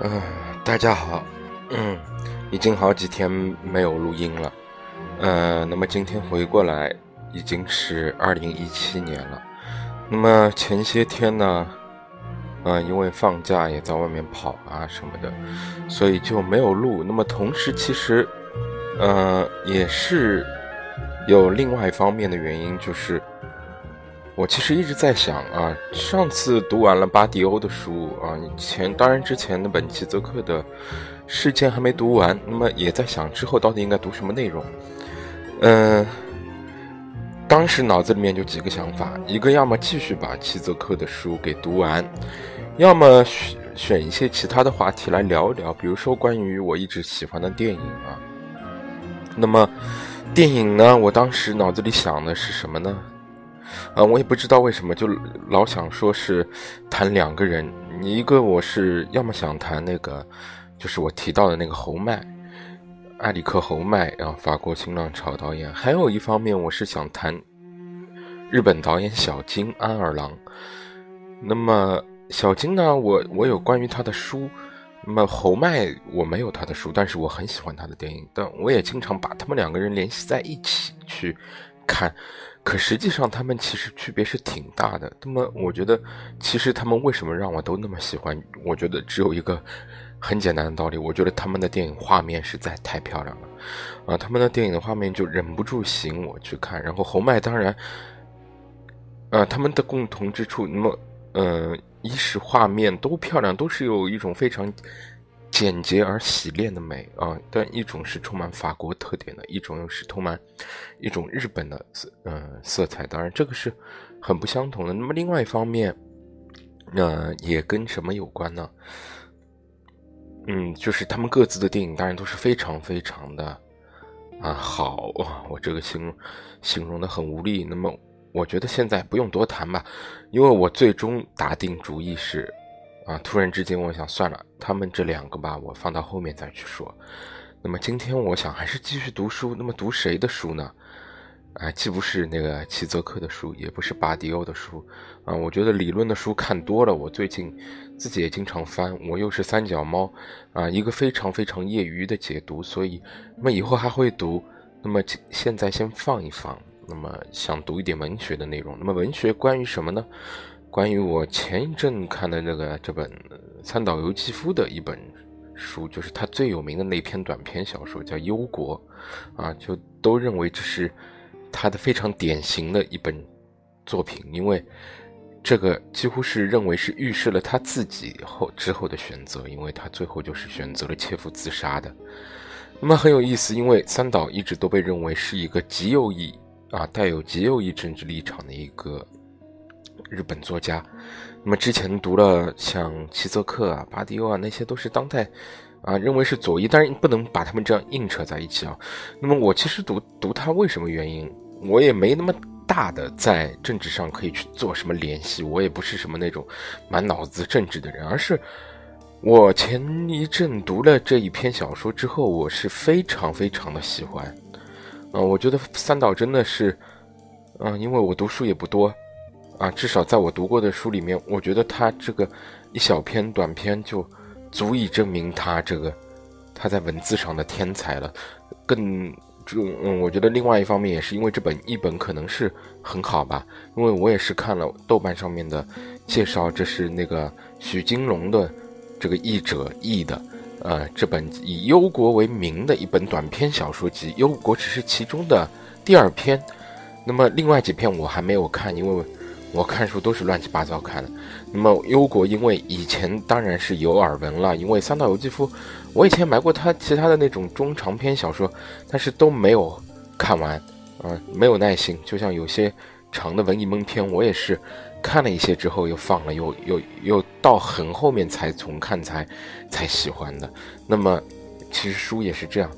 嗯，大家好，嗯，已经好几天没有录音了，呃，那么今天回过来已经是二零一七年了，那么前些天呢，呃，因为放假也在外面跑啊什么的，所以就没有录。那么同时，其实，呃，也是有另外一方面的原因，就是。我其实一直在想啊，上次读完了巴迪欧的书，前当然之前那本齐泽克的事件还没读完，那么也在想之后到底应该读什么内容。嗯，当时脑子里面就几个想法，一个要么继续把七泽克的书给读完，要么选选一些其他的话题来聊一聊，比如说关于我一直喜欢的电影啊。那么电影呢，我当时脑子里想的是什么呢？啊，我也不知道为什么，就老想说是谈两个人。一个我是要么想谈那个，就是我提到的那个侯麦，埃里克侯麦，然后法国新浪潮导演。还有一方面，我是想谈日本导演小津安二郎。那么小津呢，我我有关于他的书。那么侯麦我没有他的书，但是我很喜欢他的电影，但我也经常把他们两个人联系在一起去看。可实际上，他们其实区别是挺大的。那么，我觉得，其实他们为什么让我都那么喜欢？我觉得只有一个很简单的道理，我觉得他们的电影画面实在太漂亮了，啊，他们的电影的画面就忍不住吸引我去看。然后侯麦当然，呃，他们的共同之处，那么，呃，一是画面都漂亮，都是有一种非常。简洁而洗练的美啊，但一种是充满法国特点的，一种又是充满一种日本的色嗯色彩。当然，这个是很不相同的。那么，另外一方面，呃，也跟什么有关呢？嗯，就是他们各自的电影当然都是非常非常的啊好啊。我这个形容形容的很无力。那么，我觉得现在不用多谈吧，因为我最终打定主意是。啊！突然之间，我想算了，他们这两个吧，我放到后面再去说。那么今天我想还是继续读书。那么读谁的书呢？啊，既不是那个齐泽克的书，也不是巴迪欧的书。啊，我觉得理论的书看多了，我最近自己也经常翻。我又是三脚猫，啊，一个非常非常业余的解读，所以那么以后还会读。那么现在先放一放。那么想读一点文学的内容。那么文学关于什么呢？关于我前一阵看的那个这本三岛由纪夫的一本书，就是他最有名的那篇短篇小说，叫《忧国》，啊，就都认为这是他的非常典型的一本作品，因为这个几乎是认为是预示了他自己后之后的选择，因为他最后就是选择了切腹自杀的。那么很有意思，因为三岛一直都被认为是一个极右翼啊，带有极右翼政治立场的一个。日本作家，那么之前读了像齐泽克啊、巴迪欧啊，那些都是当代啊认为是左翼，但是不能把他们这样硬扯在一起啊。那么我其实读读他为什么原因，我也没那么大的在政治上可以去做什么联系，我也不是什么那种满脑子政治的人，而是我前一阵读了这一篇小说之后，我是非常非常的喜欢，啊，我觉得三岛真的是，嗯，因为我读书也不多。啊，至少在我读过的书里面，我觉得他这个一小篇短篇就足以证明他这个他在文字上的天才了。更就嗯，我觉得另外一方面也是因为这本译本可能是很好吧，因为我也是看了豆瓣上面的介绍，这是那个许金龙的这个译者译的，呃，这本以忧国为名的一本短篇小说集，忧国只是其中的第二篇，那么另外几篇我还没有看，因为。我看书都是乱七八糟看的，那么忧国，因为以前当然是有耳闻了，因为三岛由纪夫，我以前买过他其他的那种中长篇小说，但是都没有看完，啊，没有耐心，就像有些长的文艺闷片，我也是看了一些之后又放了，又又又到很后面才重看才才喜欢的。那么其实书也是这样，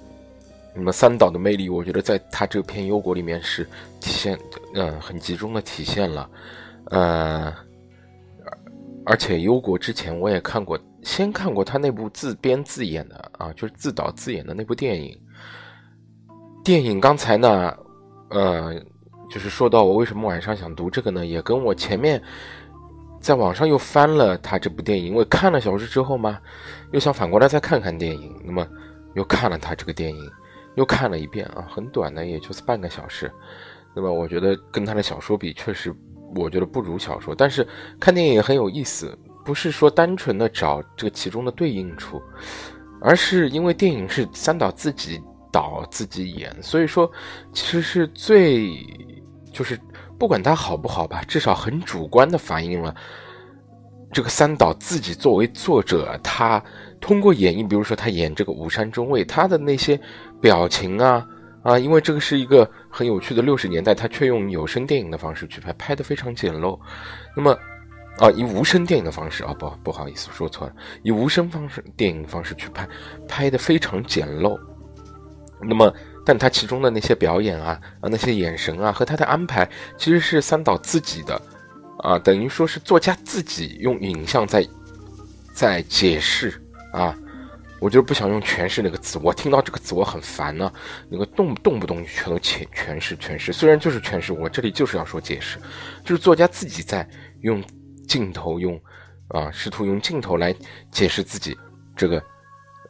那么三岛的魅力，我觉得在他这篇忧国里面是体现，嗯，很集中的体现了。呃，而且忧国之前我也看过，先看过他那部自编自演的啊，就是自导自演的那部电影。电影刚才呢，呃，就是说到我为什么晚上想读这个呢，也跟我前面在网上又翻了他这部电影，因为看了小说之后嘛，又想反过来再看看电影，那么又看了他这个电影，又看了一遍啊，很短的，也就是半个小时。那么我觉得跟他的小说比，确实我觉得不如小说。但是看电影很有意思，不是说单纯的找这个其中的对应处，而是因为电影是三岛自己导自己演，所以说其实是最就是不管他好不好吧，至少很主观的反映了这个三岛自己作为作者，他通过演绎，比如说他演这个武山中尉，他的那些表情啊。啊，因为这个是一个很有趣的六十年代，他却用有声电影的方式去拍，拍的非常简陋。那么，啊，以无声电影的方式啊，不不好意思说错了，以无声方式电影方式去拍，拍的非常简陋。那么，但他其中的那些表演啊，啊那些眼神啊和他的安排，其实是三岛自己的，啊，等于说是作家自己用影像在在解释啊。我就是不想用诠释那个词，我听到这个词我很烦呢。那个动动不动就全都诠诠释诠释，虽然就是诠释，我这里就是要说解释，就是作家自己在用镜头用啊，试图用镜头来解释自己这个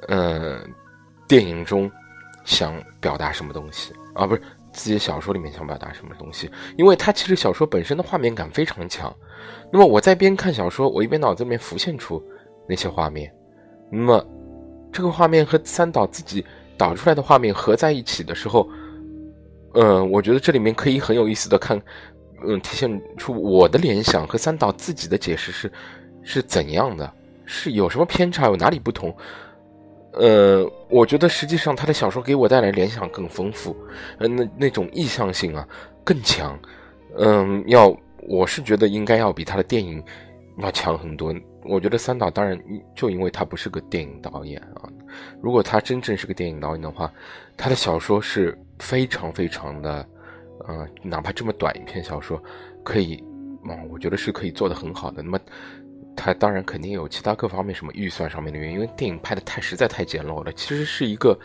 呃电影中想表达什么东西啊，不是自己小说里面想表达什么东西，因为他其实小说本身的画面感非常强。那么我在边看小说，我一边脑子里面浮现出那些画面，那么。这个画面和三岛自己导出来的画面合在一起的时候，嗯，我觉得这里面可以很有意思的看，嗯，体现出我的联想和三岛自己的解释是是怎样的，是有什么偏差，有哪里不同？呃，我觉得实际上他的小说给我带来联想更丰富，嗯，那那种意向性啊更强，嗯，要我是觉得应该要比他的电影要强很多。我觉得三岛当然就因为他不是个电影导演啊，如果他真正是个电影导演的话，他的小说是非常非常的，呃，哪怕这么短一篇小说，可以，嗯，我觉得是可以做得很好的。那么，他当然肯定有其他各方面什么预算上面的原因，因为电影拍的太实在太简陋了，其实是一个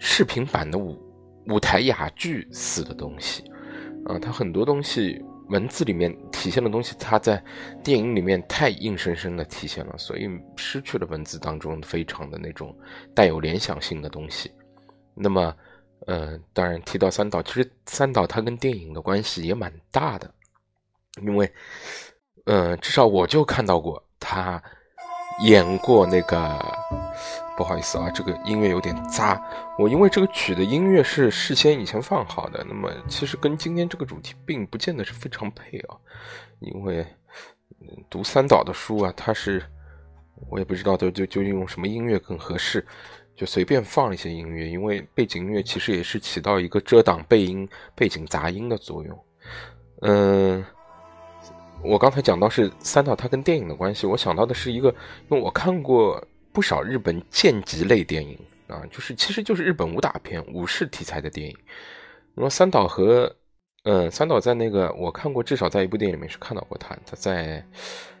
视频版的舞舞台哑剧似的东西，啊，他很多东西。文字里面体现的东西，它在电影里面太硬生生的体现了，所以失去了文字当中非常的那种带有联想性的东西。那么，呃，当然提到三岛，其实三岛他跟电影的关系也蛮大的，因为，呃，至少我就看到过他演过那个。不好意思啊，这个音乐有点杂。我因为这个曲的音乐是事先以前放好的，那么其实跟今天这个主题并不见得是非常配啊。因为读三岛的书啊，它是我也不知道就就究竟用什么音乐更合适，就随便放一些音乐。因为背景音乐其实也是起到一个遮挡背音、背景杂音的作用。嗯，我刚才讲到是三岛他跟电影的关系，我想到的是一个，因为我看过。不少日本剑戟类电影啊，就是其实就是日本武打片、武士题材的电影。那么三岛和，呃，三岛在那个我看过，至少在一部电影里面是看到过他。他在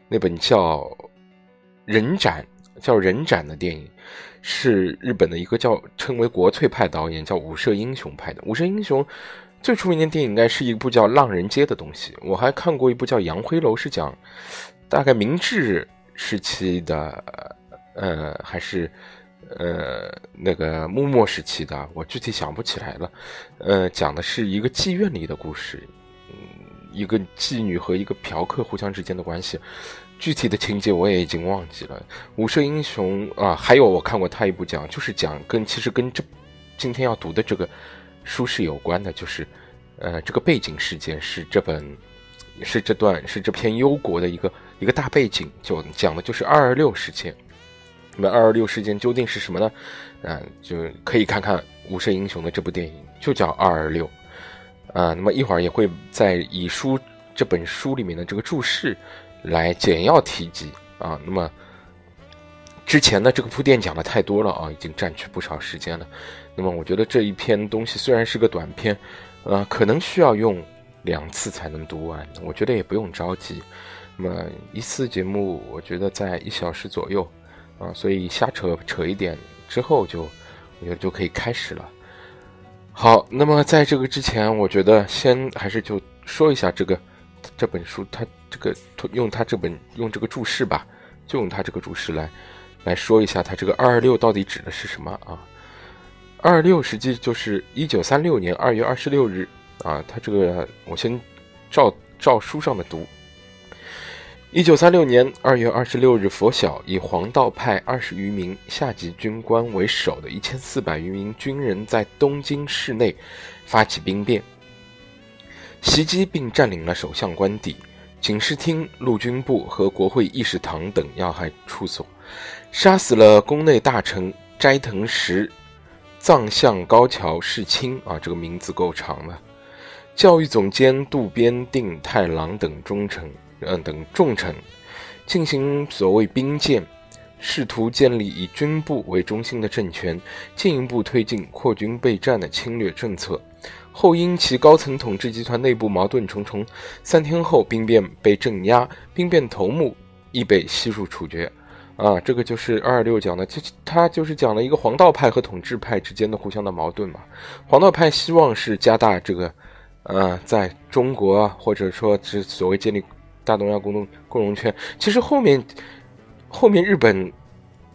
那本叫《人斩》叫《人斩》的电影，是日本的一个叫称为国粹派导演叫武社英雄拍的。武社英雄最出名的电影应该是一部叫《浪人街》的东西。我还看过一部叫《杨辉楼》，是讲大概明治时期的。呃，还是，呃，那个幕末时期的，我具体想不起来了。呃，讲的是一个妓院里的故事，嗯，一个妓女和一个嫖客互相之间的关系，具体的情节我也已经忘记了。武社英雄啊，还有我看过他一部讲，就是讲跟其实跟这今天要读的这个书是有关的，就是呃，这个背景事件是这本是这段是这篇忧国的一个一个大背景，就讲的就是二二六事件。那么二二六事件究竟是什么呢？啊，就可以看看《武社英雄》的这部电影，就叫二二六。啊，那么一会儿也会在以书这本书里面的这个注释来简要提及啊。那么之前的这个铺垫讲的太多了啊，已经占据不少时间了。那么我觉得这一篇东西虽然是个短篇，呃，可能需要用两次才能读完。我觉得也不用着急。那么一次节目，我觉得在一小时左右。啊，所以瞎扯扯一点之后，就我觉得就可以开始了。好，那么在这个之前，我觉得先还是就说一下这个这本书它这个用它这本用这个注释吧，就用它这个注释来来说一下，它这个二二六到底指的是什么啊？二二六实际就是一九三六年二月二十六日啊，他这个我先照照书上的读。一九三六年二月二十六日拂晓，以黄道派二十余名下级军官为首的一千四百余名军人在东京市内发起兵变，袭击并占领了首相官邸、警视厅、陆军部和国会议事堂等要害处所，杀死了宫内大臣斋藤实、藏相高桥世清啊，这个名字够长了。教育总监渡边定太郎等忠臣。嗯，等重臣进行所谓兵谏，试图建立以军部为中心的政权，进一步推进扩军备战的侵略政策。后因其高层统治集团内部矛盾重重，三天后兵变被镇压，兵变头目亦被悉数处决。啊，这个就是二二六讲的，就他就是讲了一个黄道派和统治派之间的互相的矛盾嘛。黄道派希望是加大这个，呃，在中国或者说是所谓建立。大东亚共同共荣圈，其实后面后面日本，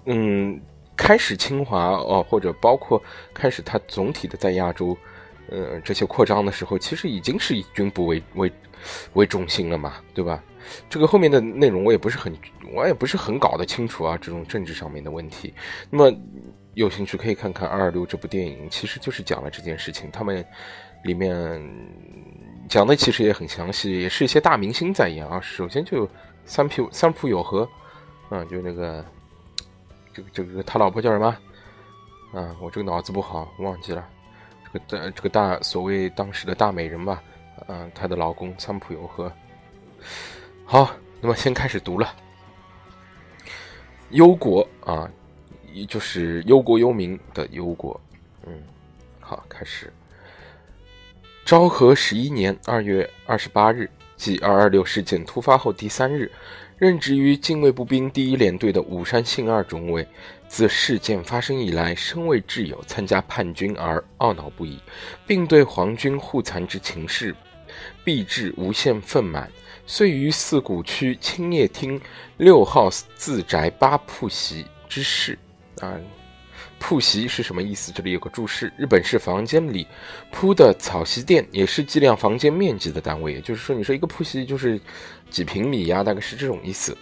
嗯，开始侵华哦，或者包括开始它总体的在亚洲，呃，这些扩张的时候，其实已经是以军部为为为中心了嘛，对吧？这个后面的内容我也不是很，我也不是很搞得清楚啊，这种政治上面的问题。那么有兴趣可以看看《二二六》这部电影，其实就是讲了这件事情，他们里面。讲的其实也很详细，也是一些大明星在演啊。首先就三浦三浦友和，嗯，就那个这个这个他老婆叫什么？啊，我这个脑子不好，忘记了。这个大这个大所谓当时的大美人吧，嗯，她的老公三浦友和。好，那么先开始读了。忧国啊，就是忧国忧民的忧国。嗯，好，开始。昭和十一年二月二十八日，即二二六事件突发后第三日，任职于近卫步兵第一联队的武山信二中尉，自事件发生以来，身为挚友参加叛军而懊恼不已，并对皇军护残之情事，必至无限愤满，遂于四谷区青叶厅六号自宅八铺席之事，啊。铺席是什么意思？这里有个注释：日本是房间里铺的草席垫，也是计量房间面积的单位。也就是说，你说一个铺席就是几平米呀，大概是这种意思。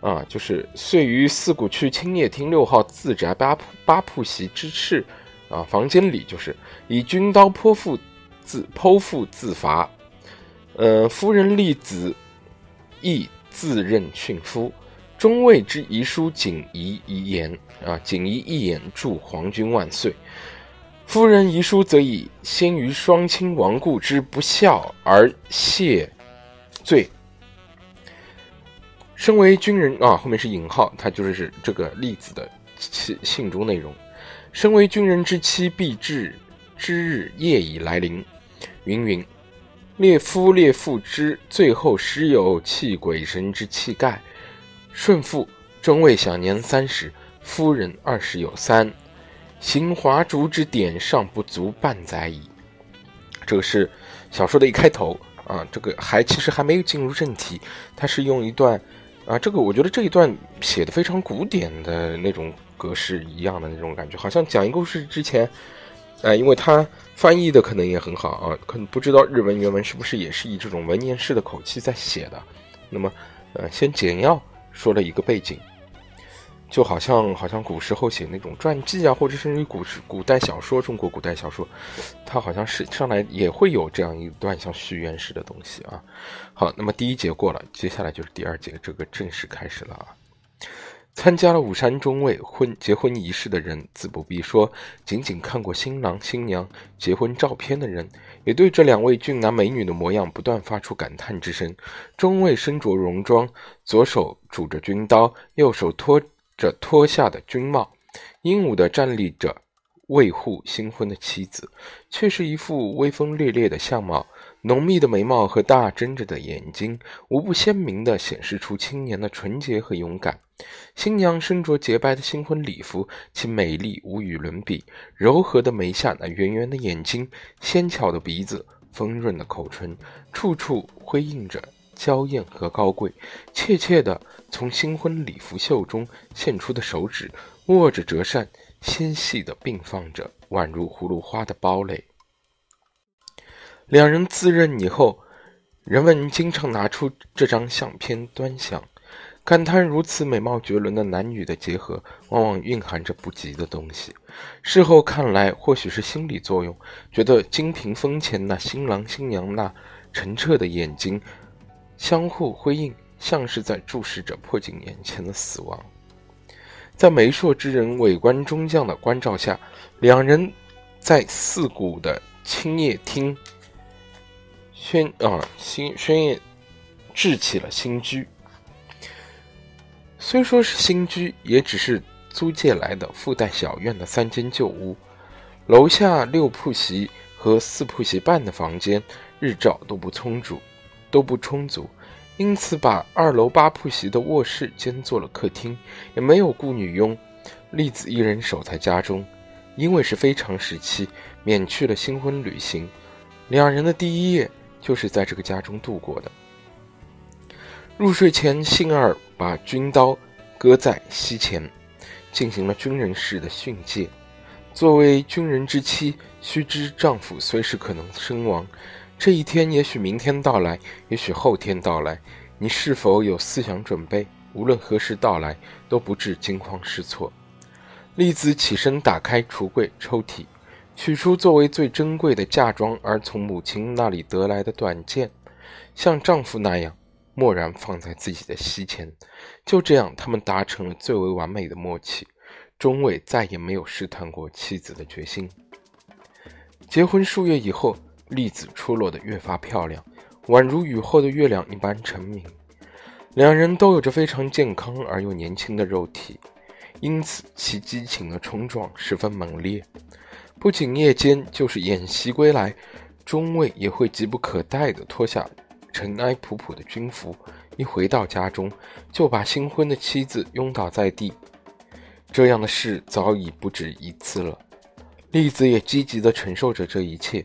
啊，就是遂于四谷区青叶厅六号自宅八铺八铺席之室，啊，房间里就是以军刀剖腹自剖腹自伐。呃，夫人立子亦自任训夫。中尉之遗书仅遗一言啊，仅遗一眼，祝皇军万岁。夫人遗书则以先于双亲亡故之不孝而谢罪。身为军人啊，后面是引号，他就是这个例子的信信中内容。身为军人之妻，必至之日夜已来临。云云，列夫列父之最后时有泣鬼神之气概。顺父终未享年三十，夫人二十有三，行华烛之典尚不足半载矣。这个是小说的一开头啊，这个还其实还没有进入正题，它是用一段啊，这个我觉得这一段写的非常古典的那种格式一样的那种感觉，好像讲一个故事之前，啊，因为他翻译的可能也很好啊，可能不知道日文原文是不是也是以这种文言式的口气在写的，那么呃，先简要。说了一个背景，就好像好像古时候写那种传记啊，或者甚至于古时古代小说，中国古代小说，它好像是上来也会有这样一段像序言式的东西啊。好，那么第一节过了，接下来就是第二节，这个正式开始了啊。参加了武山中尉婚结婚仪式的人，自不必说；仅仅看过新郎新娘结婚照片的人，也对这两位俊男美女的模样不断发出感叹之声。中尉身着戎装，左手拄着军刀，右手托着脱下的军帽，英武地站立着，卫护新婚的妻子，却是一副威风烈烈的相貌。浓密的眉毛和大睁着的眼睛，无不鲜明地显示出青年的纯洁和勇敢。新娘身着洁白的新婚礼服，其美丽无与伦比。柔和的眉下那圆圆的眼睛，纤巧的鼻子，丰润的口唇，处处辉映着娇艳和高贵，怯怯地从新婚礼服袖中现出的手指握着折扇，纤细地并放着，宛如葫芦花的堡垒。两人自认以后，人们经常拿出这张相片端详，感叹如此美貌绝伦的男女的结合，往往蕴含着不吉的东西。事后看来，或许是心理作用，觉得金屏风前那新郎新娘那澄澈的眼睛相互辉映，像是在注视着迫近眼前的死亡。在媒妁之人、伪观中将的关照下，两人在四谷的青叶厅。宣啊，新宣业置起了新居。虽说是新居，也只是租借来的附带小院的三间旧屋。楼下六铺席和四铺席半的房间，日照都不充足，都不充足，因此把二楼八铺席的卧室兼做了客厅，也没有雇女佣，栗子一人守在家中。因为是非常时期，免去了新婚旅行，两人的第一夜。就是在这个家中度过的。入睡前，杏儿把军刀搁在膝前，进行了军人式的训诫。作为军人之妻，须知丈夫随时可能身亡，这一天也许明天到来，也许后天到来。你是否有思想准备？无论何时到来，都不致惊慌失措。栗子起身，打开橱柜抽屉。取出作为最珍贵的嫁妆而从母亲那里得来的短剑，像丈夫那样默然放在自己的膝前。就这样，他们达成了最为完美的默契。中尉再也没有试探过妻子的决心。结婚数月以后，栗子出落得越发漂亮，宛如雨后的月亮一般澄明。两人都有着非常健康而又年轻的肉体，因此其激情的冲撞十分猛烈。不仅夜间，就是演习归来，中尉也会急不可待地脱下尘埃仆仆的军服，一回到家中，就把新婚的妻子拥倒在地。这样的事早已不止一次了。栗子也积极地承受着这一切。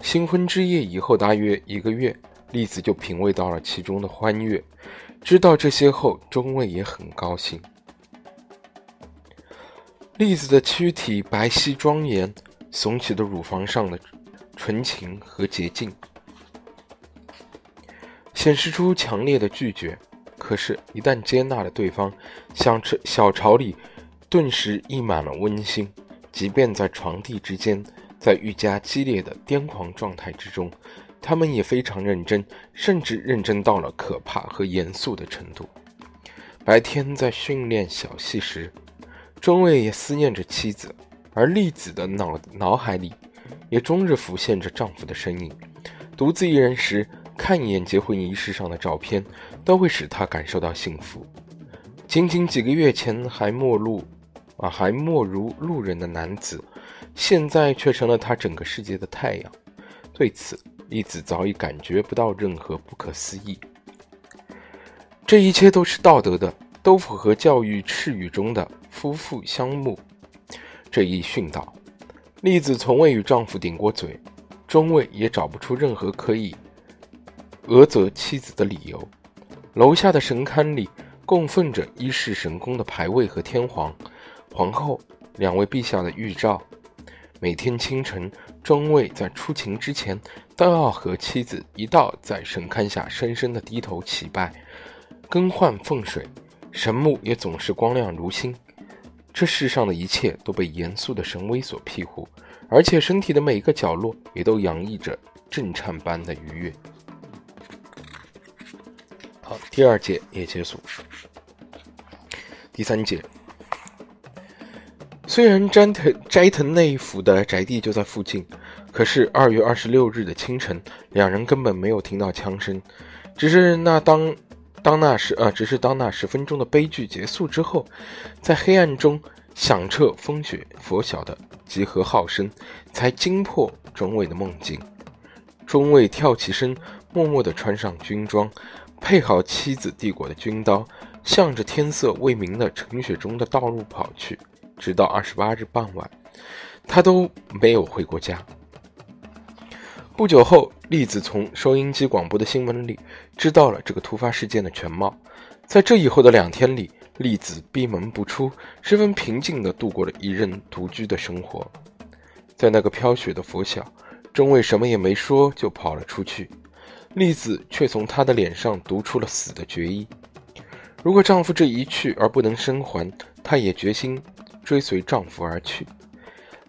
新婚之夜以后，大约一个月，栗子就品味到了其中的欢悦。知道这些后，中尉也很高兴。栗子的躯体白皙庄严。耸起的乳房上的纯情和洁净，显示出强烈的拒绝。可是，一旦接纳了对方，小巢小巢里顿时溢满了温馨。即便在床地之间，在愈加激烈的癫狂状态之中，他们也非常认真，甚至认真到了可怕和严肃的程度。白天在训练小戏时，中尉也思念着妻子。而栗子的脑脑海里，也终日浮现着丈夫的身影。独自一人时，看一眼结婚仪式上的照片，都会使她感受到幸福。仅仅几个月前还陌路，啊，还莫如路人的男子，现在却成了他整个世界的太阳。对此，栗子早已感觉不到任何不可思议。这一切都是道德的，都符合教育赤语中的夫妇相睦。这一训导，栗子从未与丈夫顶过嘴，中尉也找不出任何可以讹责妻子的理由。楼下的神龛里供奉着一世神宫的牌位和天皇、皇后两位陛下的玉照。每天清晨，中尉在出勤之前都要和妻子一道在神龛下深深的低头祈拜，更换凤水，神木也总是光亮如新。这世上的一切都被严肃的神威所庇护，而且身体的每一个角落也都洋溢着震颤般的愉悦。好，第二节也结束。第三节，虽然斋藤斋藤内府的宅地就在附近，可是二月二十六日的清晨，两人根本没有听到枪声，只是那当。当那十呃，只是当那十分钟的悲剧结束之后，在黑暗中响彻风雪拂晓的集合号声，才惊破中尉的梦境。中尉跳起身，默默地穿上军装，配好妻子递过的军刀，向着天色未明的晨雪中的道路跑去。直到二十八日傍晚，他都没有回过家。不久后，栗子从收音机广播的新闻里知道了这个突发事件的全貌。在这以后的两天里，栗子闭门不出，十分平静地度过了一人独居的生活。在那个飘雪的拂晓，中尉什么也没说就跑了出去，栗子却从他的脸上读出了死的决意。如果丈夫这一去而不能生还，她也决心追随丈夫而去。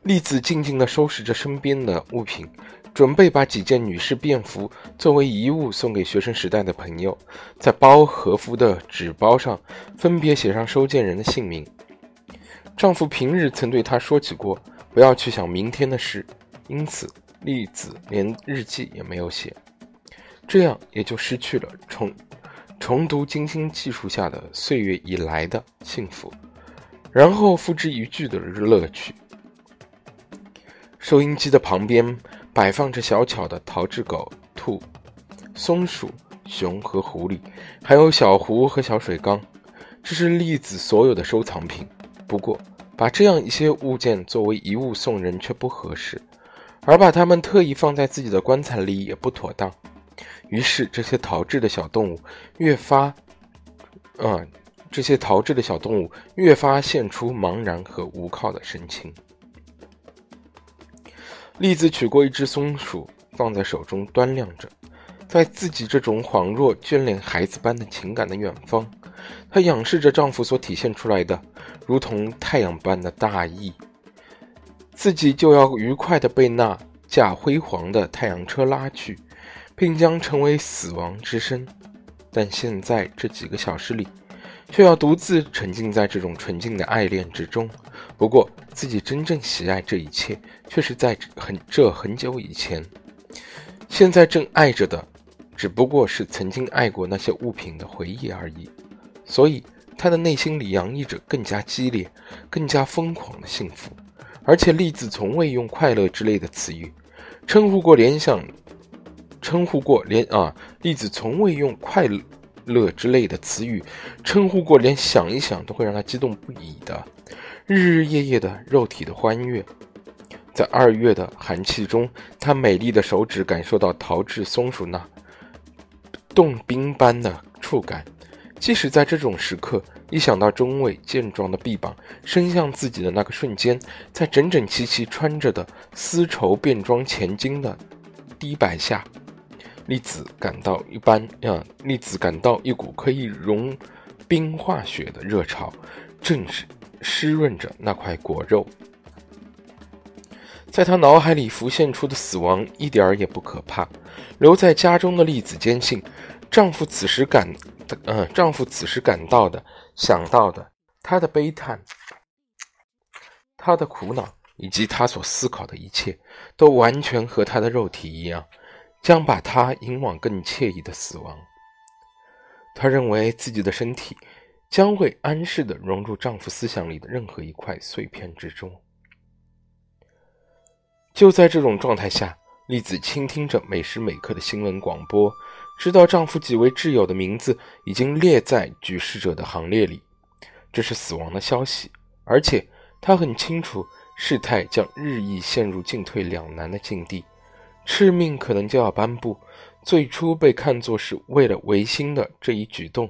栗子静静地收拾着身边的物品。准备把几件女士便服作为遗物送给学生时代的朋友，在包和服的纸包上分别写上收件人的姓名。丈夫平日曾对她说起过不要去想明天的事，因此栗子连日记也没有写，这样也就失去了重重读精心记述下的岁月以来的幸福，然后付之一炬的乐趣。收音机的旁边。摆放着小巧的陶制狗、兔、松鼠、熊和狐狸，还有小壶和小水缸，这是栗子所有的收藏品。不过，把这样一些物件作为遗物送人却不合适，而把它们特意放在自己的棺材里也不妥当。于是，这些陶制的小动物越发……嗯，这些陶制的小动物越发现出茫然和无靠的神情。栗子取过一只松鼠，放在手中端量着，在自己这种恍若眷恋孩子般的情感的远方，她仰视着丈夫所体现出来的如同太阳般的大义。自己就要愉快地被那架辉煌的太阳车拉去，并将成为死亡之身。但现在这几个小时里，却要独自沉浸在这种纯净的爱恋之中。不过，自己真正喜爱这一切，却是在很这很久以前。现在正爱着的，只不过是曾经爱过那些物品的回忆而已。所以，他的内心里洋溢着更加激烈、更加疯狂的幸福。而且，栗子从未用“快乐”之类的词语称呼过联想，称呼过连啊，栗子从未用“快乐”。乐之类的词语，称呼过连想一想都会让他激动不已的日日夜夜的肉体的欢悦。在二月的寒气中，他美丽的手指感受到陶制松鼠那冻冰般的触感。即使在这种时刻，一想到中尉健壮的臂膀伸向自己的那个瞬间，在整整齐齐穿着的丝绸便装前襟的低摆下。栗子感到一般啊，栗子感到一股可以融冰化雪的热潮，正是湿润着那块果肉。在他脑海里浮现出的死亡一点儿也不可怕。留在家中的栗子坚信，丈夫此时感，呃，丈夫此时感到的、想到的，他的悲叹、他的苦恼以及他所思考的一切，都完全和他的肉体一样。将把她引往更惬意的死亡。她认为自己的身体将会安适地融入丈夫思想里的任何一块碎片之中。就在这种状态下，栗子倾听着每时每刻的新闻广播，知道丈夫几位挚友的名字已经列在举事者的行列里，这是死亡的消息，而且她很清楚事态将日益陷入进退两难的境地。敕命可能就要颁布，最初被看作是为了维新的这一举动，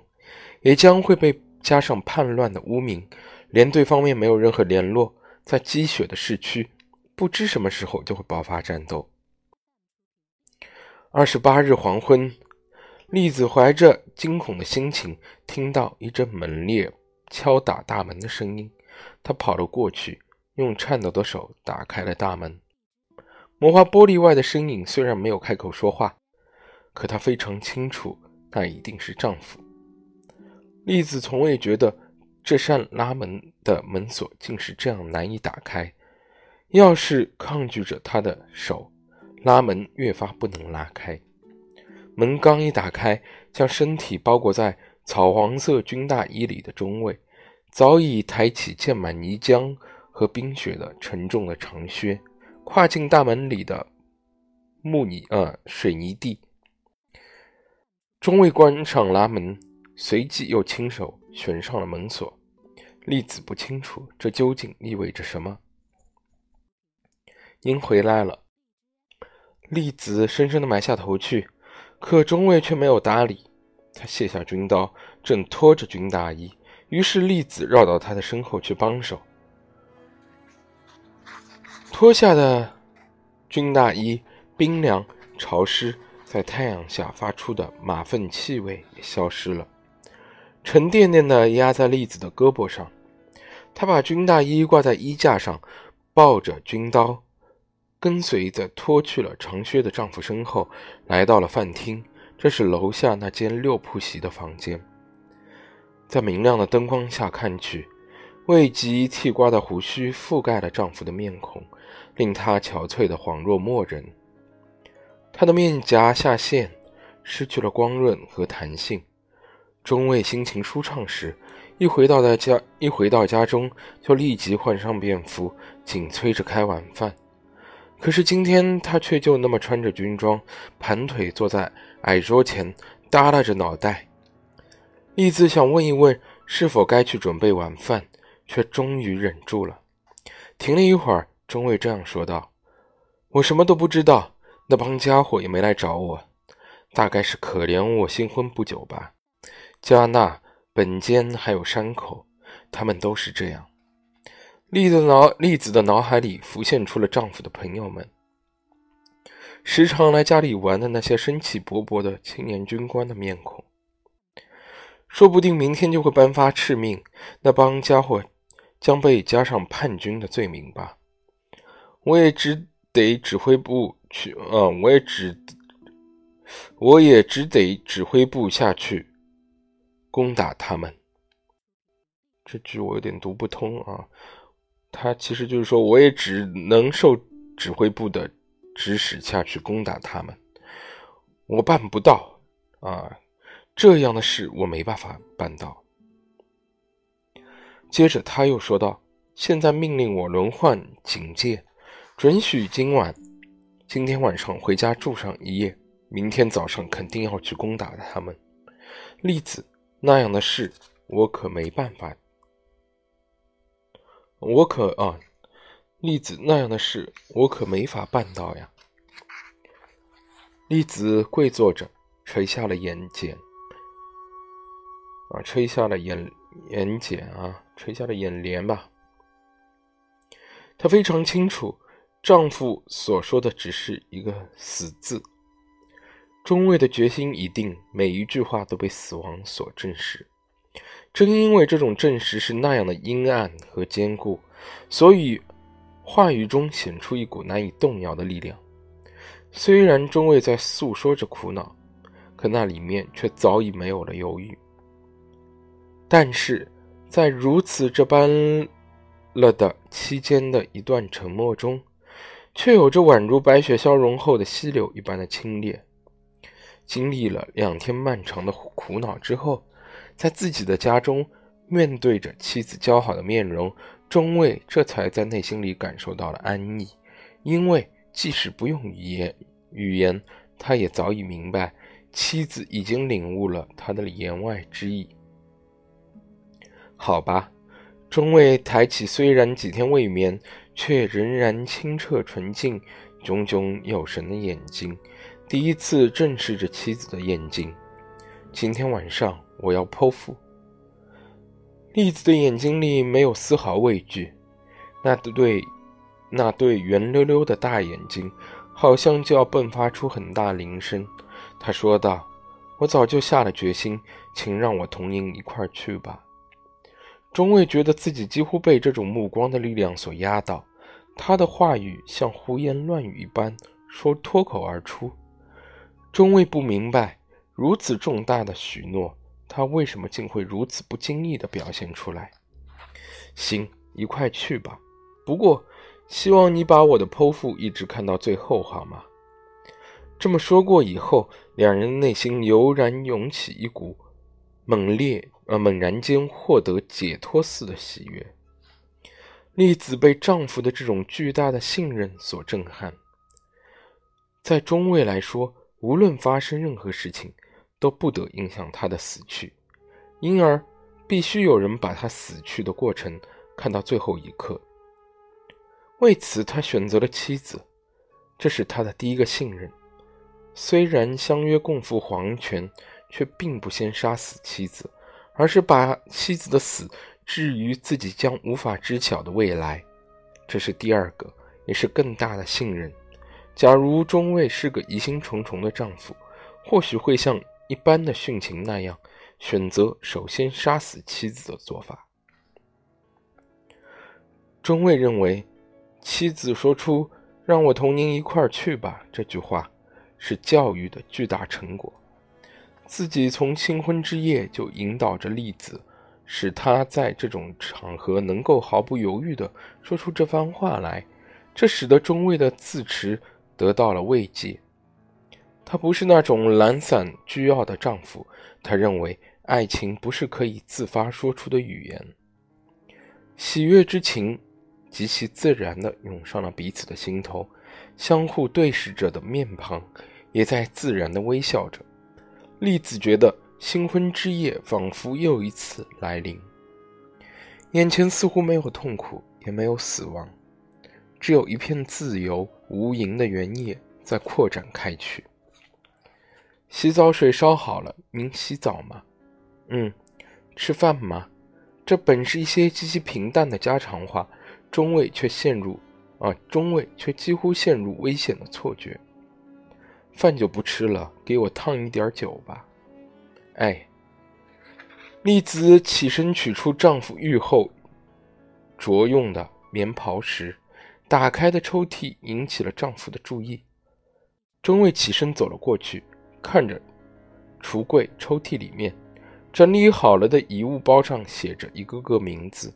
也将会被加上叛乱的污名。连队方面没有任何联络，在积雪的市区，不知什么时候就会爆发战斗。二十八日黄昏，栗子怀着惊恐的心情，听到一阵猛烈敲打大门的声音，她跑了过去，用颤抖的手打开了大门。魔化玻璃外的身影虽然没有开口说话，可她非常清楚，那一定是丈夫。栗子从未觉得这扇拉门的门锁竟是这样难以打开，钥匙抗拒着她的手，拉门越发不能拉开。门刚一打开，将身体包裹在草黄色军大衣里的中尉，早已抬起溅满泥浆和冰雪的沉重的长靴。跨进大门里的木泥呃水泥地，中尉关上拉门，随即又亲手旋上了门锁。栗子不清楚这究竟意味着什么。您回来了，栗子深深的埋下头去，可中尉却没有搭理。他卸下军刀，正拖着军大衣，于是栗子绕到他的身后去帮手。脱下的军大衣冰凉潮湿，在太阳下发出的马粪气味也消失了，沉甸甸的压在栗子的胳膊上。他把军大衣挂在衣架上，抱着军刀，跟随着脱去了长靴的丈夫身后，来到了饭厅。这是楼下那间六铺席的房间。在明亮的灯光下看去，未及剃刮的胡须覆盖了丈夫的面孔，令他憔悴的恍若墨人。他的面颊下陷，失去了光润和弹性。中尉心情舒畅时。一回到家，一回到家中，就立即换上便服，紧催着开晚饭。可是今天他却就那么穿着军装，盘腿坐在矮桌前，耷拉着脑袋。栗子想问一问是否该去准备晚饭，却终于忍住了。停了一会儿，中尉这样说道：“我什么都不知道，那帮家伙也没来找我，大概是可怜我新婚不久吧。”加纳。本间还有山口，他们都是这样。栗子脑栗子的脑海里浮现出了丈夫的朋友们，时常来家里玩的那些生气勃勃的青年军官的面孔。说不定明天就会颁发敕命，那帮家伙将被加上叛军的罪名吧。我也只得指挥部去，啊，我也只，我也只得指挥部下去。攻打他们，这句我有点读不通啊。他其实就是说，我也只能受指挥部的指使下去攻打他们，我办不到啊，这样的事我没办法办到。接着他又说道：“现在命令我轮换警戒，准许今晚、今天晚上回家住上一夜，明天早上肯定要去攻打他们。”栗子。那样的事，我可没办法。我可啊，栗子那样的事，我可没法办到呀。栗子跪坐着，垂下了眼睑，啊，垂下了眼眼睑啊，垂下了眼帘吧。他非常清楚，丈夫所说的只是一个死字。中尉的决心已定，每一句话都被死亡所证实。正因为这种证实是那样的阴暗和坚固，所以话语中显出一股难以动摇的力量。虽然中尉在诉说着苦恼，可那里面却早已没有了犹豫。但是在如此这般了的期间的一段沉默中，却有着宛如白雪消融后的溪流一般的清冽。经历了两天漫长的苦恼之后，在自己的家中面对着妻子姣好的面容，中尉这才在内心里感受到了安逸，因为即使不用语言，语言他也早已明白，妻子已经领悟了他的言外之意。好吧，中尉抬起虽然几天未眠，却仍然清澈纯净、炯炯有神的眼睛。第一次正视着妻子的眼睛。今天晚上我要剖腹。栗子的眼睛里没有丝毫畏惧，那对那对圆溜溜的大眼睛，好像就要迸发出很大铃声。他说道：“我早就下了决心，请让我同您一块儿去吧。”中尉觉得自己几乎被这种目光的力量所压倒，他的话语像胡言乱语一般说脱口而出。中尉不明白，如此重大的许诺，他为什么竟会如此不经意地表现出来？行，一块去吧。不过，希望你把我的剖腹一直看到最后，好吗？这么说过以后，两人内心油然涌起一股猛烈、呃猛然间获得解脱似的喜悦。栗子被丈夫的这种巨大的信任所震撼，在中尉来说。无论发生任何事情，都不得影响他的死去，因而必须有人把他死去的过程看到最后一刻。为此，他选择了妻子。这是他的第一个信任。虽然相约共赴黄泉，却并不先杀死妻子，而是把妻子的死置于自己将无法知晓的未来。这是第二个，也是更大的信任。假如中尉是个疑心重重的丈夫，或许会像一般的殉情那样，选择首先杀死妻子的做法。中尉认为，妻子说出“让我同您一块儿去吧”这句话。是教育的巨大成果。自己从新婚之夜就引导着栗子，使他在这种场合能够毫不犹豫地说出这番话来，这使得中尉的自持得到了慰藉。他不是那种懒散倨傲的丈夫，他认为爱情不是可以自发说出的语言。喜悦之情极其自然地涌上了彼此的心头。相互对视着的面庞，也在自然的微笑着。栗子觉得新婚之夜仿佛又一次来临，眼前似乎没有痛苦，也没有死亡，只有一片自由无垠的原野在扩展开去。洗澡水烧好了，您洗澡吗？嗯。吃饭吗？这本是一些极其平淡的家常话，中尉却陷入。啊！中尉却几乎陷入危险的错觉。饭就不吃了，给我烫一点酒吧。哎，丽子起身取出丈夫浴后着用的棉袍时，打开的抽屉引起了丈夫的注意。中尉起身走了过去，看着橱柜抽屉里面整理好了的遗物包上写着一个个名字。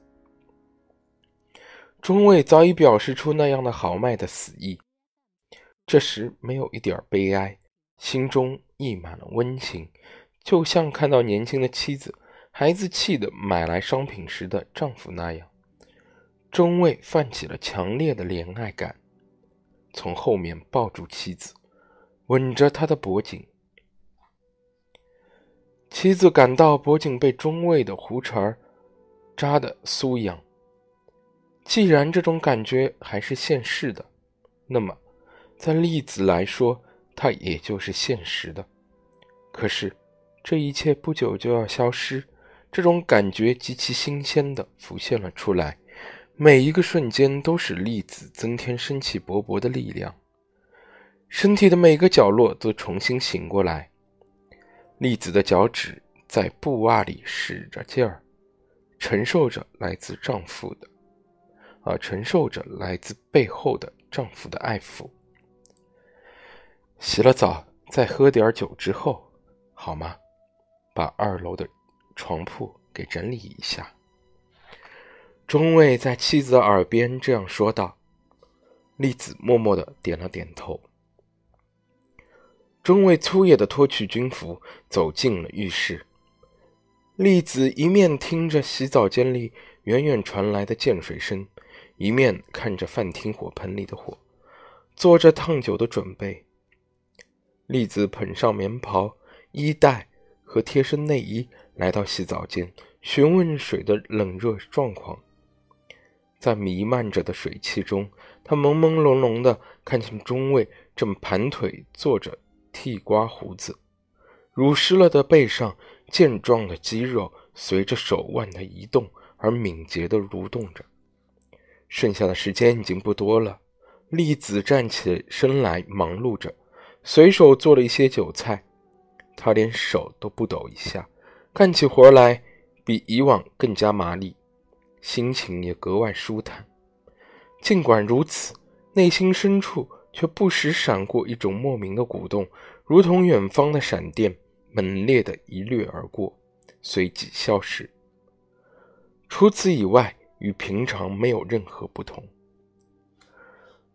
中尉早已表示出那样的豪迈的死意，这时没有一点悲哀，心中溢满了温情，就像看到年轻的妻子、孩子气的买来商品时的丈夫那样。中尉泛起了强烈的怜爱感，从后面抱住妻子，吻着她的脖颈。妻子感到脖颈被中尉的胡茬儿扎得酥痒。既然这种感觉还是现世的，那么，在粒子来说，它也就是现实的。可是，这一切不久就要消失。这种感觉极其新鲜的浮现了出来，每一个瞬间都使粒子增添生气勃勃的力量，身体的每个角落都重新醒过来。粒子的脚趾在布袜里使着劲儿，承受着来自丈夫的。啊承受着来自背后的丈夫的爱抚。洗了澡，再喝点酒之后，好吗？把二楼的床铺给整理一下。中尉在妻子的耳边这样说道。栗子默默的点了点头。中尉粗野的脱去军服，走进了浴室。栗子一面听着洗澡间里远远传来的溅水声。一面看着饭厅火盆里的火，做着烫酒的准备。栗子捧上棉袍、衣袋和贴身内衣，来到洗澡间，询问水的冷热状况。在弥漫着的水汽中，他朦朦胧胧地看见中尉正盘腿坐着剃刮胡子，乳湿了的背上健壮的肌肉随着手腕的移动而敏捷地蠕动着。剩下的时间已经不多了，栗子站起身来，忙碌着，随手做了一些酒菜。他连手都不抖一下，干起活来比以往更加麻利，心情也格外舒坦。尽管如此，内心深处却不时闪过一种莫名的鼓动，如同远方的闪电，猛烈的一掠而过，随即消失。除此以外。与平常没有任何不同。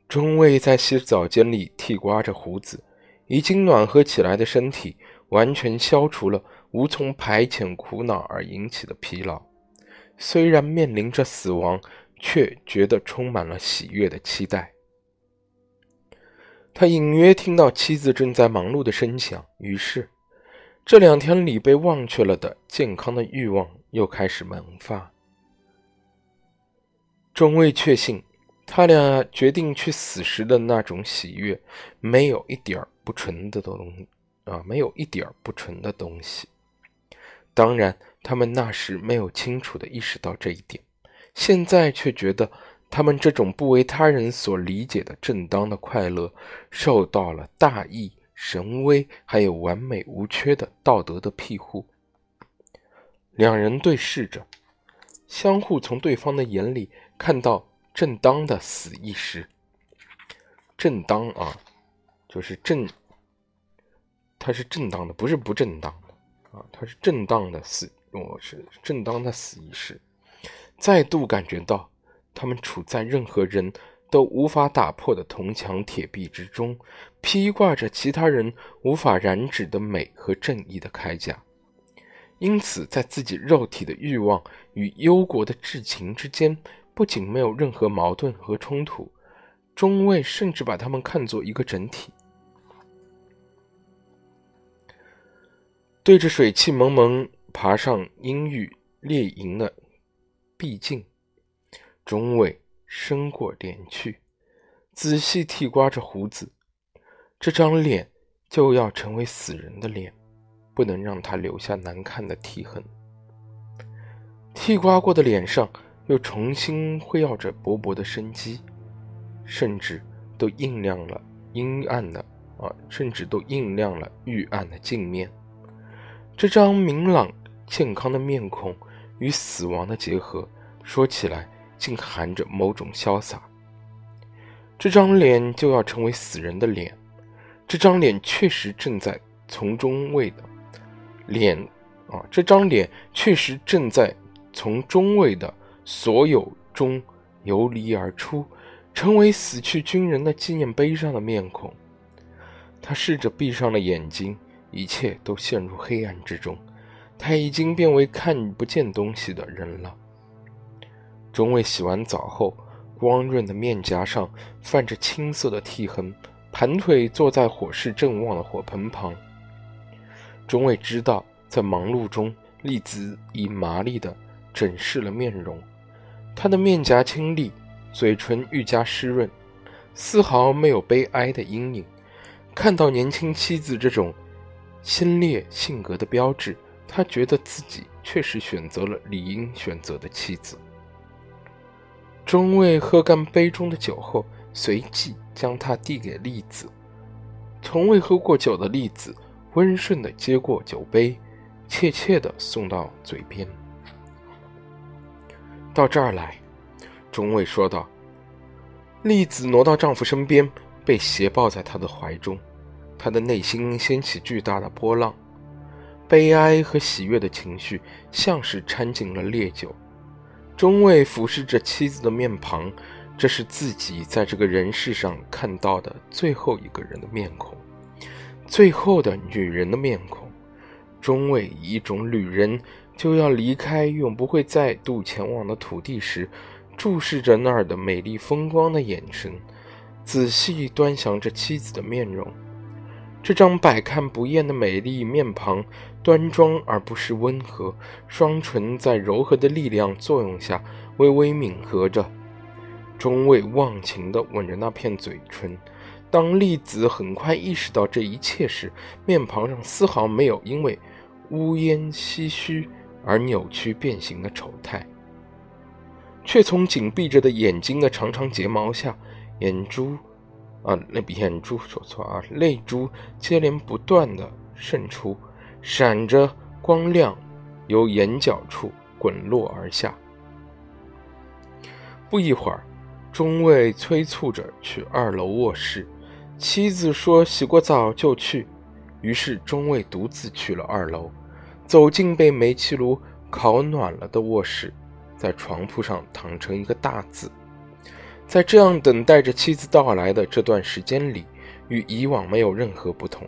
中尉在洗澡间里剃刮着胡子，已经暖和起来的身体完全消除了无从排遣苦恼而引起的疲劳。虽然面临着死亡，却觉得充满了喜悦的期待。他隐约听到妻子正在忙碌的声响，于是这两天里被忘却了的健康的欲望又开始萌发。中尉确信，他俩决定去死时的那种喜悦，没有一点儿不纯的东啊，没有一点不纯的东西。当然，他们那时没有清楚地意识到这一点，现在却觉得他们这种不为他人所理解的正当的快乐，受到了大义、神威，还有完美无缺的道德的庇护。两人对视着，相互从对方的眼里看到。正当的死意时，正当啊，就是正，它是正当的，不是不正当的啊，它是正当的死，我是正当的死意时，再度感觉到他们处在任何人都无法打破的铜墙铁壁之中，披挂着其他人无法染指的美和正义的铠甲，因此在自己肉体的欲望与忧国的至情之间。不仅没有任何矛盾和冲突，中尉甚至把他们看作一个整体。对着水汽蒙蒙爬上阴郁猎营的壁镜，中尉伸过脸去，仔细剃刮着胡子。这张脸就要成为死人的脸，不能让他留下难看的剃痕。剃刮过的脸上。又重新辉耀着勃勃的生机，甚至都映亮了阴暗的啊，甚至都映亮了玉暗的镜面。这张明朗健康的面孔与死亡的结合，说起来竟含着某种潇洒。这张脸就要成为死人的脸，这张脸确实正在从中位的脸啊，这张脸确实正在从中位的。所有中游离而出，成为死去军人的纪念碑上的面孔。他试着闭上了眼睛，一切都陷入黑暗之中。他已经变为看不见东西的人了。中尉洗完澡后，光润的面颊上泛着青色的剃痕，盘腿坐在火势正旺的火盆旁。中尉知道，在忙碌中，栗子已麻利地整饰了面容。他的面颊清丽，嘴唇愈加湿润，丝毫没有悲哀的阴影。看到年轻妻子这种先烈性格的标志，他觉得自己确实选择了理应选择的妻子。中尉喝干杯中的酒后，随即将它递给栗子。从未喝过酒的栗子温顺地接过酒杯，怯怯地送到嘴边。到这儿来，中尉说道。栗子挪到丈夫身边，被斜抱在他的怀中，他的内心掀起巨大的波浪，悲哀和喜悦的情绪像是掺进了烈酒。中尉俯视着妻子的面庞，这是自己在这个人世上看到的最后一个人的面孔，最后的女人的面孔。中尉以一种旅人。就要离开永不会再度前往的土地时，注视着那儿的美丽风光的眼神，仔细端详着妻子的面容。这张百看不厌的美丽面庞，端庄而不失温和，双唇在柔和的力量作用下微微抿合着。中尉忘情地吻着那片嘴唇。当栗子很快意识到这一切时，面庞上丝毫没有因为乌烟唏嘘。而扭曲变形的丑态，却从紧闭着的眼睛的长长睫毛下，眼珠，啊，那眼珠说错啊，泪珠接连不断的渗出，闪着光亮，由眼角处滚落而下。不一会儿，中尉催促着去二楼卧室，妻子说洗过澡就去，于是中尉独自去了二楼。走进被煤气炉烤暖了的卧室，在床铺上躺成一个大字。在这样等待着妻子到来的这段时间里，与以往没有任何不同。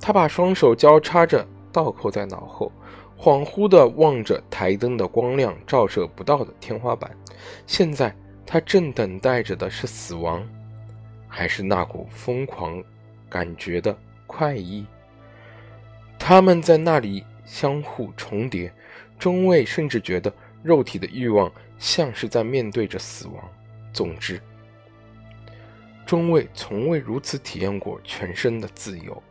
他把双手交叉着倒扣在脑后，恍惚地望着台灯的光亮照射不到的天花板。现在他正等待着的是死亡，还是那股疯狂感觉的快意？他们在那里。相互重叠，中尉甚至觉得肉体的欲望像是在面对着死亡，总之。中尉从未如此体验过全身的自由。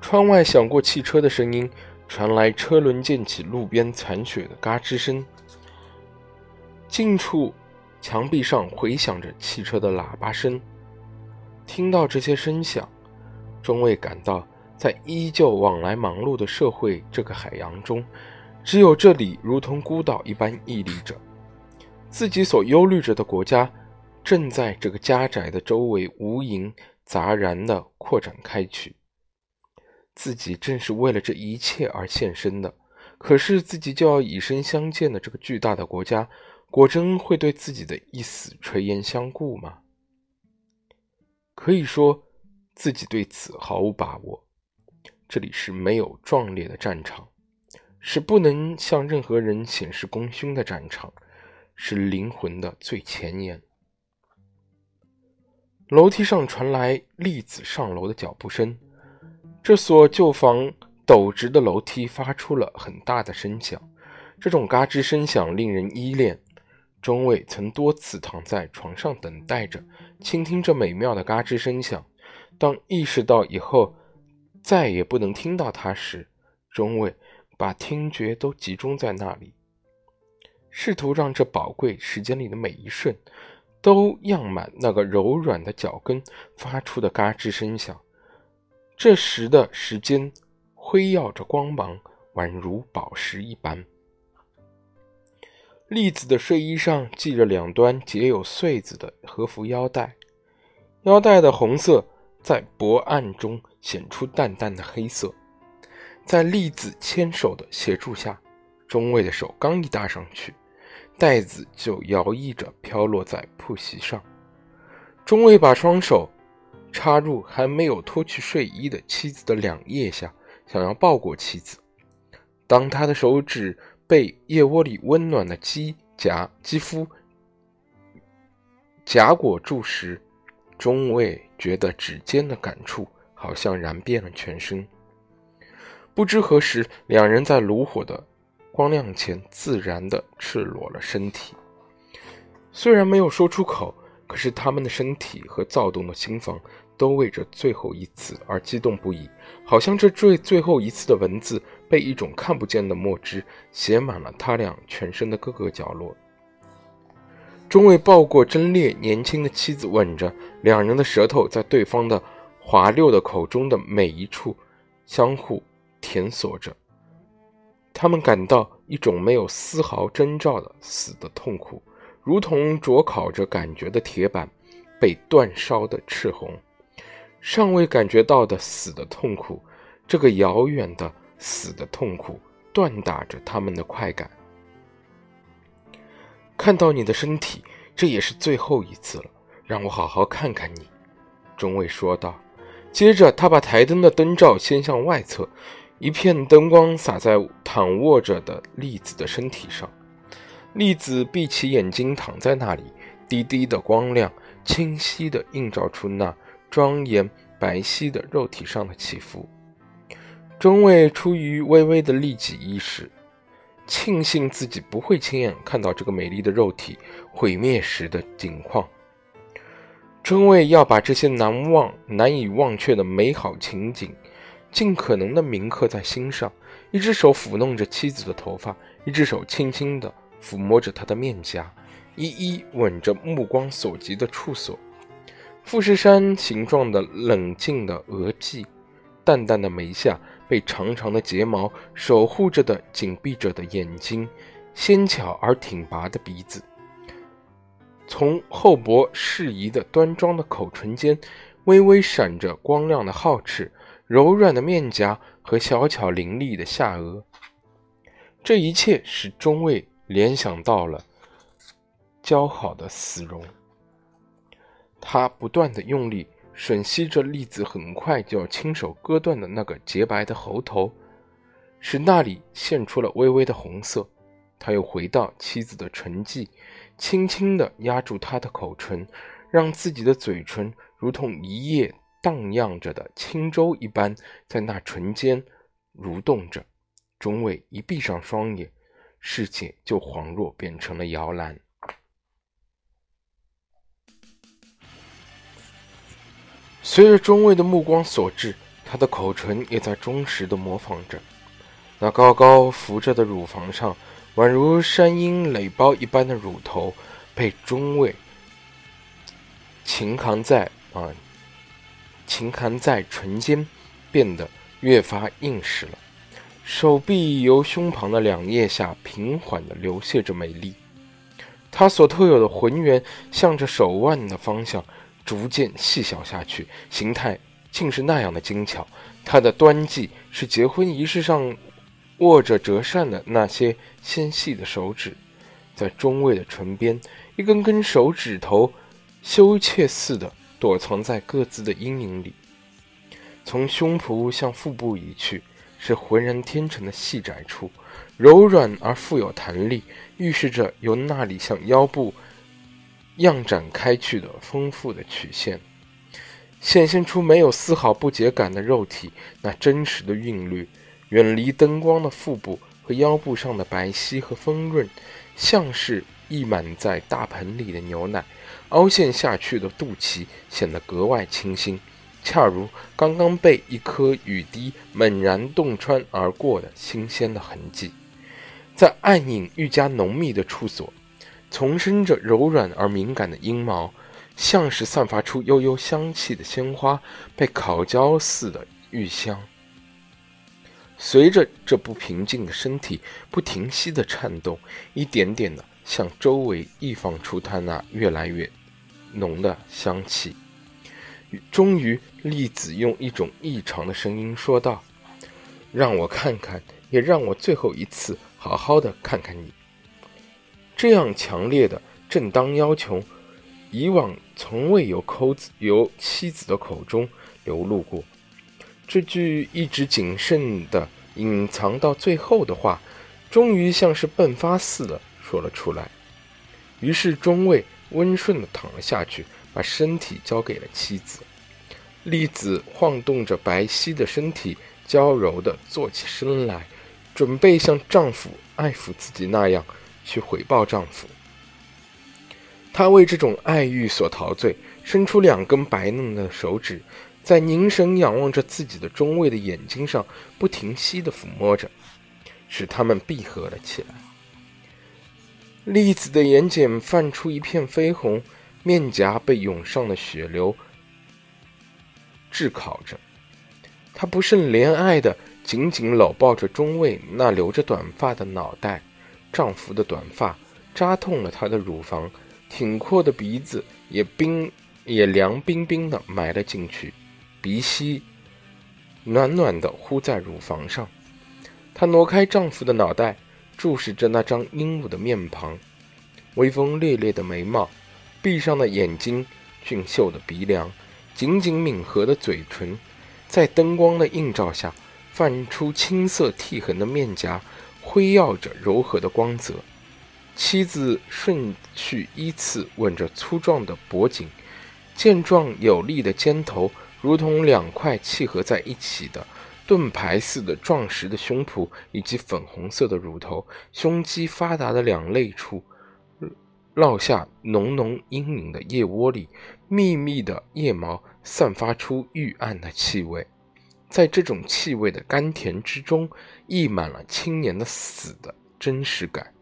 窗外响过汽车的声音，传来车轮溅起路边残雪的嘎吱声。近处墙壁上回响着汽车的喇叭声。听到这些声响，中尉感到，在依旧往来忙碌的社会这个海洋中，只有这里如同孤岛一般屹立着。自己所忧虑着的国家。正在这个家宅的周围无垠杂然地扩展开去，自己正是为了这一切而献身的。可是自己就要以身相见的这个巨大的国家，果真会对自己的一死垂涎相顾吗？可以说，自己对此毫无把握。这里是没有壮烈的战场，是不能向任何人显示功勋的战场，是灵魂的最前沿。楼梯上传来栗子上楼的脚步声，这所旧房陡直的楼梯发出了很大的声响，这种嘎吱声响令人依恋。中尉曾多次躺在床上等待着，倾听这美妙的嘎吱声响。当意识到以后再也不能听到它时，中尉把听觉都集中在那里，试图让这宝贵时间里的每一瞬。都漾满那个柔软的脚跟发出的嘎吱声响。这时的时间辉耀着光芒，宛如宝石一般。栗子的睡衣上系着两端结有穗子的和服腰带，腰带的红色在薄暗中显出淡淡的黑色。在栗子牵手的协助下，中尉的手刚一搭上去。袋子就摇曳着飘落在铺席上，中尉把双手插入还没有脱去睡衣的妻子的两腋下，想要抱过妻子。当他的手指被腋窝里温暖的肌夹肌肤夹裹住时，中尉觉得指尖的感触好像燃遍了全身。不知何时，两人在炉火的。光亮前，自然的赤裸了身体。虽然没有说出口，可是他们的身体和躁动的心房都为这最后一次而激动不已，好像这最最后一次的文字被一种看不见的墨汁写满了他俩全身的各个角落。中尉抱过真烈年轻的妻子，吻着两人的舌头在对方的滑溜的口中的每一处相互舔索着。他们感到一种没有丝毫征兆的死的痛苦，如同灼烤着感觉的铁板被煅烧的赤红。尚未感觉到的死的痛苦，这个遥远的死的痛苦，锻打着他们的快感。看到你的身体，这也是最后一次了。让我好好看看你。”中尉说道。接着，他把台灯的灯罩掀向外侧。一片灯光洒在躺卧着的栗子的身体上，栗子闭起眼睛躺在那里，低低的光亮清晰地映照出那庄严白皙的肉体上的起伏。中尉出于微微的利己意识，庆幸自己不会亲眼看到这个美丽的肉体毁灭时的景况。中尉要把这些难忘、难以忘却的美好情景。尽可能的铭刻在心上，一只手抚弄着妻子的头发，一只手轻轻地抚摸着她的面颊，一一吻着目光所及的处所。富士山形状的冷静的额际，淡淡的眉下被长长的睫毛守护着的紧闭着的眼睛，纤巧而挺拔的鼻子，从厚薄适宜的端庄的口唇间，微微闪着光亮的皓齿。柔软的面颊和小巧伶俐的下颚，这一切使中尉联想到了姣好的死容。他不断的用力吮吸着栗子很快就要亲手割断的那个洁白的喉头，使那里现出了微微的红色。他又回到妻子的唇际，轻轻地压住她的口唇，让自己的嘴唇如同一叶。荡漾着的轻舟一般在那唇间蠕动着中尉一闭上双眼世界就恍若变成了摇篮。随着中尉的目光所至他的口唇也在忠实的模仿着。那高高浮着的乳房上宛如山鹰垒包一般的乳头被中尉擒扛在啊擒扛在唇间，变得越发硬实了。手臂由胸旁的两腋下平缓地流泻着美丽，他所特有的浑圆向着手腕的方向逐渐细小下去，形态竟是那样的精巧。他的端髻是结婚仪式上握着折扇的那些纤细的手指，在中尉的唇边，一根根手指头羞怯似的躲藏在各自的阴影里，从胸脯向腹部移去。是浑然天成的细窄处，柔软而富有弹力，预示着由那里向腰部样展开去的丰富的曲线，显现出没有丝毫不洁感的肉体那真实的韵律。远离灯光的腹部和腰部上的白皙和丰润，像是溢满在大盆里的牛奶，凹陷下去的肚脐显得格外清新。恰如刚刚被一颗雨滴猛然洞穿而过的新鲜的痕迹，在暗影愈加浓密的处所，丛生着柔软而敏感的阴毛，像是散发出悠悠香气的鲜花被烤焦似的玉香。随着这不平静的身体不停息的颤动，一点点的向周围溢放出它那越来越浓的香气。终于，栗子用一种异常的声音说道：“让我看看，也让我最后一次好好的看看你。”这样强烈的正当要求，以往从未由抠子由妻子的口中流露过。这句一直谨慎的隐藏到最后的话，终于像是迸发似的说了出来。于是中尉温顺的躺了下去。把身体交给了妻子，栗子晃动着白皙的身体，娇柔地坐起身来，准备像丈夫爱抚自己那样去回报丈夫。她为这种爱欲所陶醉，伸出两根白嫩的手指，在凝神仰望着自己的中尉的眼睛上不停息地抚摸着，使它们闭合了起来。栗子的眼睑泛出一片绯红。面颊被涌上的血流炙烤着，她不胜怜爱的紧紧搂抱着中尉那留着短发的脑袋，丈夫的短发扎痛了她的乳房，挺阔的鼻子也冰也凉冰冰的埋了进去，鼻息暖暖的呼在乳房上。她挪开丈夫的脑袋，注视着那张英武的面庞，威风烈烈的眉毛。闭上的眼睛，俊秀的鼻梁，紧紧抿合的嘴唇，在灯光的映照下，泛出青色剃痕的面颊，辉耀着柔和的光泽。妻子顺序依次吻着粗壮的脖颈，健壮有力的肩头，如同两块契合在一起的盾牌似的壮实的胸脯，以及粉红色的乳头，胸肌发达的两肋处。落下浓浓阴影的腋窝里，密密的腋毛散发出玉暗的气味，在这种气味的甘甜之中，溢满了青年的死的真实感。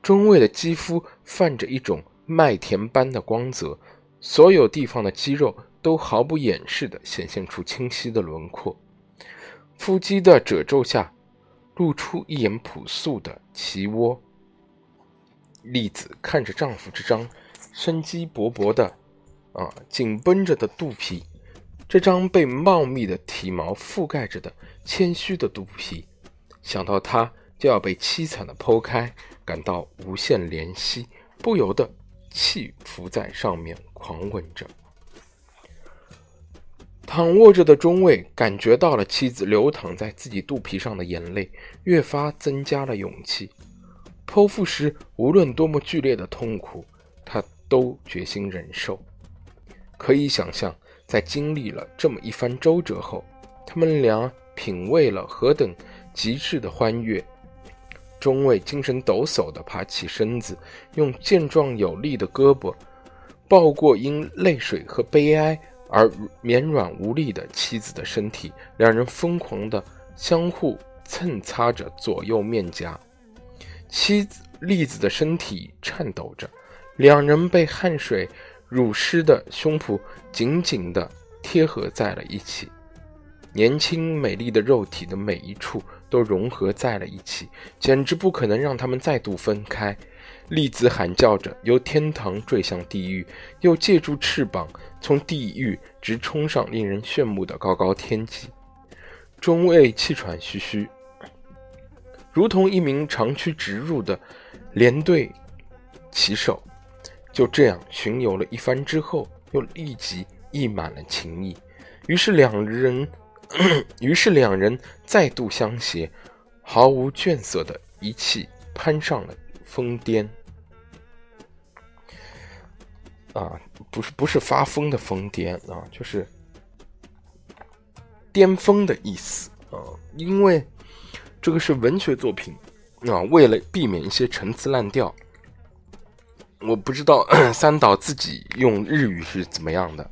中尉的肌肤泛着一种麦田般的光泽，所有地方的肌肉都毫不掩饰地显现出清晰的轮廓，腹肌的褶皱下，露出一眼朴素的脐窝。栗子看着丈夫这张生机勃勃的、啊紧绷着的肚皮，这张被茂密的体毛覆盖着的谦虚的肚皮，想到他就要被凄惨的剖开，感到无限怜惜，不由得气伏在上面狂吻着。躺卧着的中尉感觉到了妻子流淌在自己肚皮上的眼泪，越发增加了勇气。剖腹时，无论多么剧烈的痛苦，他都决心忍受。可以想象，在经历了这么一番周折后，他们俩品味了何等极致的欢悦。中尉精神抖擞地爬起身子，用健壮有力的胳膊抱过因泪水和悲哀而绵软无力的妻子的身体，两人疯狂的相互蹭擦着左右面颊。妻子栗子的身体颤抖着，两人被汗水濡湿的胸脯紧紧地贴合在了一起，年轻美丽的肉体的每一处都融合在了一起，简直不可能让他们再度分开。栗子喊叫着，由天堂坠向地狱，又借助翅膀从地狱直冲上令人炫目的高高天际。中尉气喘吁吁。如同一名长驱直入的连队骑手，就这样巡游了一番之后，又立即溢满了情意。于是两人，于是两人再度相携，毫无倦色的一气攀上了峰巅。啊，不是不是发疯的疯癫啊，就是巅峰的意思啊，因为。这个是文学作品，啊，为了避免一些陈词滥调，我不知道 三岛自己用日语是怎么样的，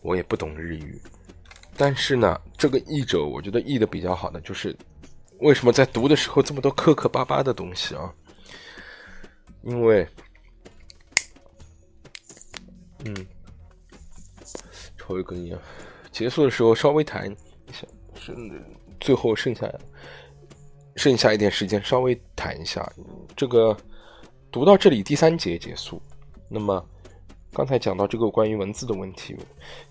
我也不懂日语，但是呢，这个译者我觉得译的比较好的就是，为什么在读的时候这么多磕磕巴巴的东西啊？因为，嗯，抽一根烟，结束的时候稍微谈一下，剩最后剩下。剩下一点时间，稍微谈一下这个。读到这里，第三节结束。那么，刚才讲到这个关于文字的问题，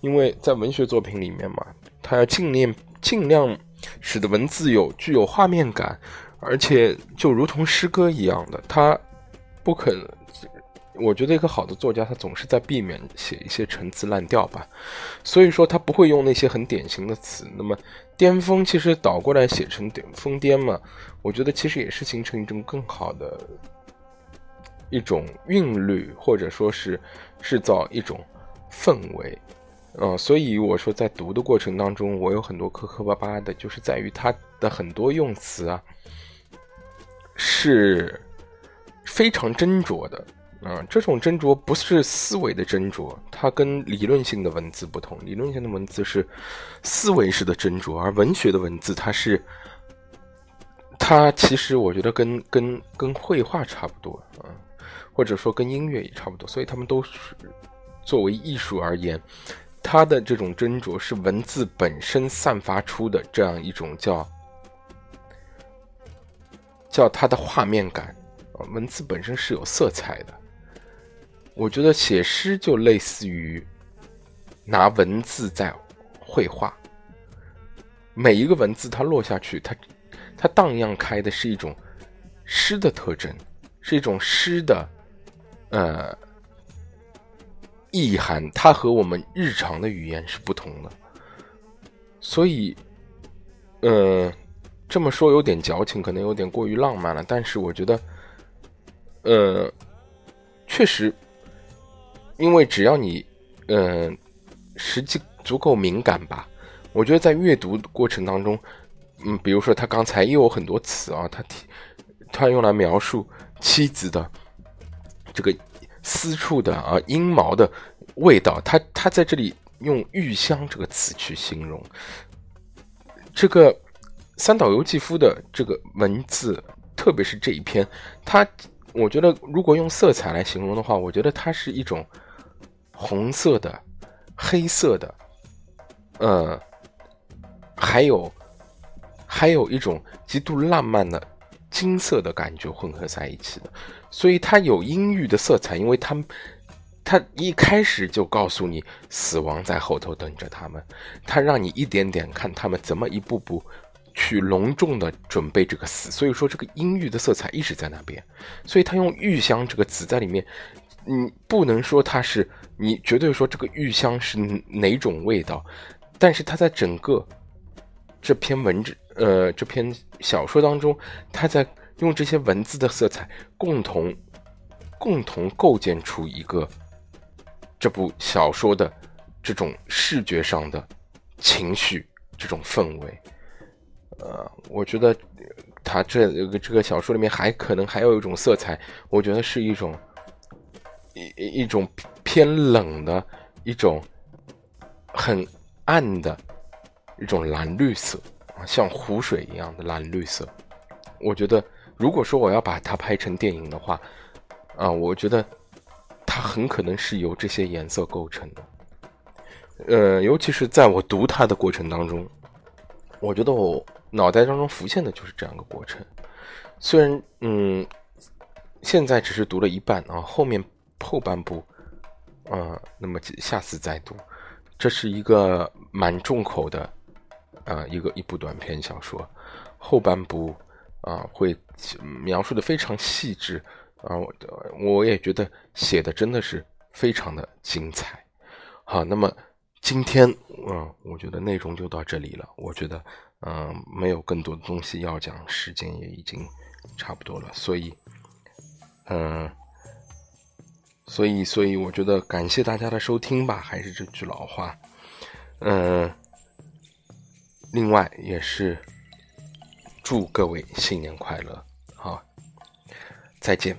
因为在文学作品里面嘛，它要尽量尽量使得文字有具有画面感，而且就如同诗歌一样的，它不可能。我觉得一个好的作家，他总是在避免写一些陈词滥调吧，所以说他不会用那些很典型的词。那么巅峰其实倒过来写成疯癫嘛，我觉得其实也是形成一种更好的一种韵律，或者说是制造一种氛围。嗯，所以我说在读的过程当中，我有很多磕磕巴巴的，就是在于他的很多用词啊是非常斟酌的。啊，这种斟酌不是思维的斟酌，它跟理论性的文字不同。理论性的文字是思维式的斟酌，而文学的文字，它是它其实我觉得跟跟跟绘画差不多啊，或者说跟音乐也差不多。所以他们都是作为艺术而言，它的这种斟酌是文字本身散发出的这样一种叫叫它的画面感啊，文字本身是有色彩的。我觉得写诗就类似于拿文字在绘画，每一个文字它落下去，它它荡漾开的是一种诗的特征，是一种诗的呃意涵，它和我们日常的语言是不同的。所以，呃，这么说有点矫情，可能有点过于浪漫了，但是我觉得，呃，确实。因为只要你，嗯，实际足够敏感吧，我觉得在阅读过程当中，嗯，比如说他刚才又有很多词啊，他提，他用来描述妻子的这个私处的啊阴毛的味道，他他在这里用玉香这个词去形容这个三岛由纪夫的这个文字，特别是这一篇，他我觉得如果用色彩来形容的话，我觉得它是一种。红色的、黑色的，呃，还有还有一种极度浪漫的金色的感觉混合在一起的，所以它有阴郁的色彩，因为他们他一开始就告诉你死亡在后头等着他们，他让你一点点看他们怎么一步步去隆重的准备这个死，所以说这个阴郁的色彩一直在那边，所以他用玉香这个词在里面。你不能说它是，你绝对说这个玉香是哪种味道，但是它在整个这篇文字，呃，这篇小说当中，它在用这些文字的色彩，共同共同构建出一个这部小说的这种视觉上的情绪，这种氛围。呃，我觉得他这个这个小说里面还可能还有一种色彩，我觉得是一种。一一种偏冷的一种很暗的一种蓝绿色啊，像湖水一样的蓝绿色。我觉得，如果说我要把它拍成电影的话，啊，我觉得它很可能是由这些颜色构成的。呃，尤其是在我读它的过程当中，我觉得我脑袋当中浮现的就是这样一个过程。虽然，嗯，现在只是读了一半啊，后面后半部，啊，那么下次再读。这是一个蛮重口的，啊，一个一部短篇小说，后半部啊会描述的非常细致啊，我我也觉得写的真的是非常的精彩。好，那么今天啊，我觉得内容就到这里了。我觉得，嗯，没有更多的东西要讲，时间也已经差不多了，所以，嗯。所以，所以我觉得感谢大家的收听吧，还是这句老话，嗯，另外也是祝各位新年快乐，好，再见。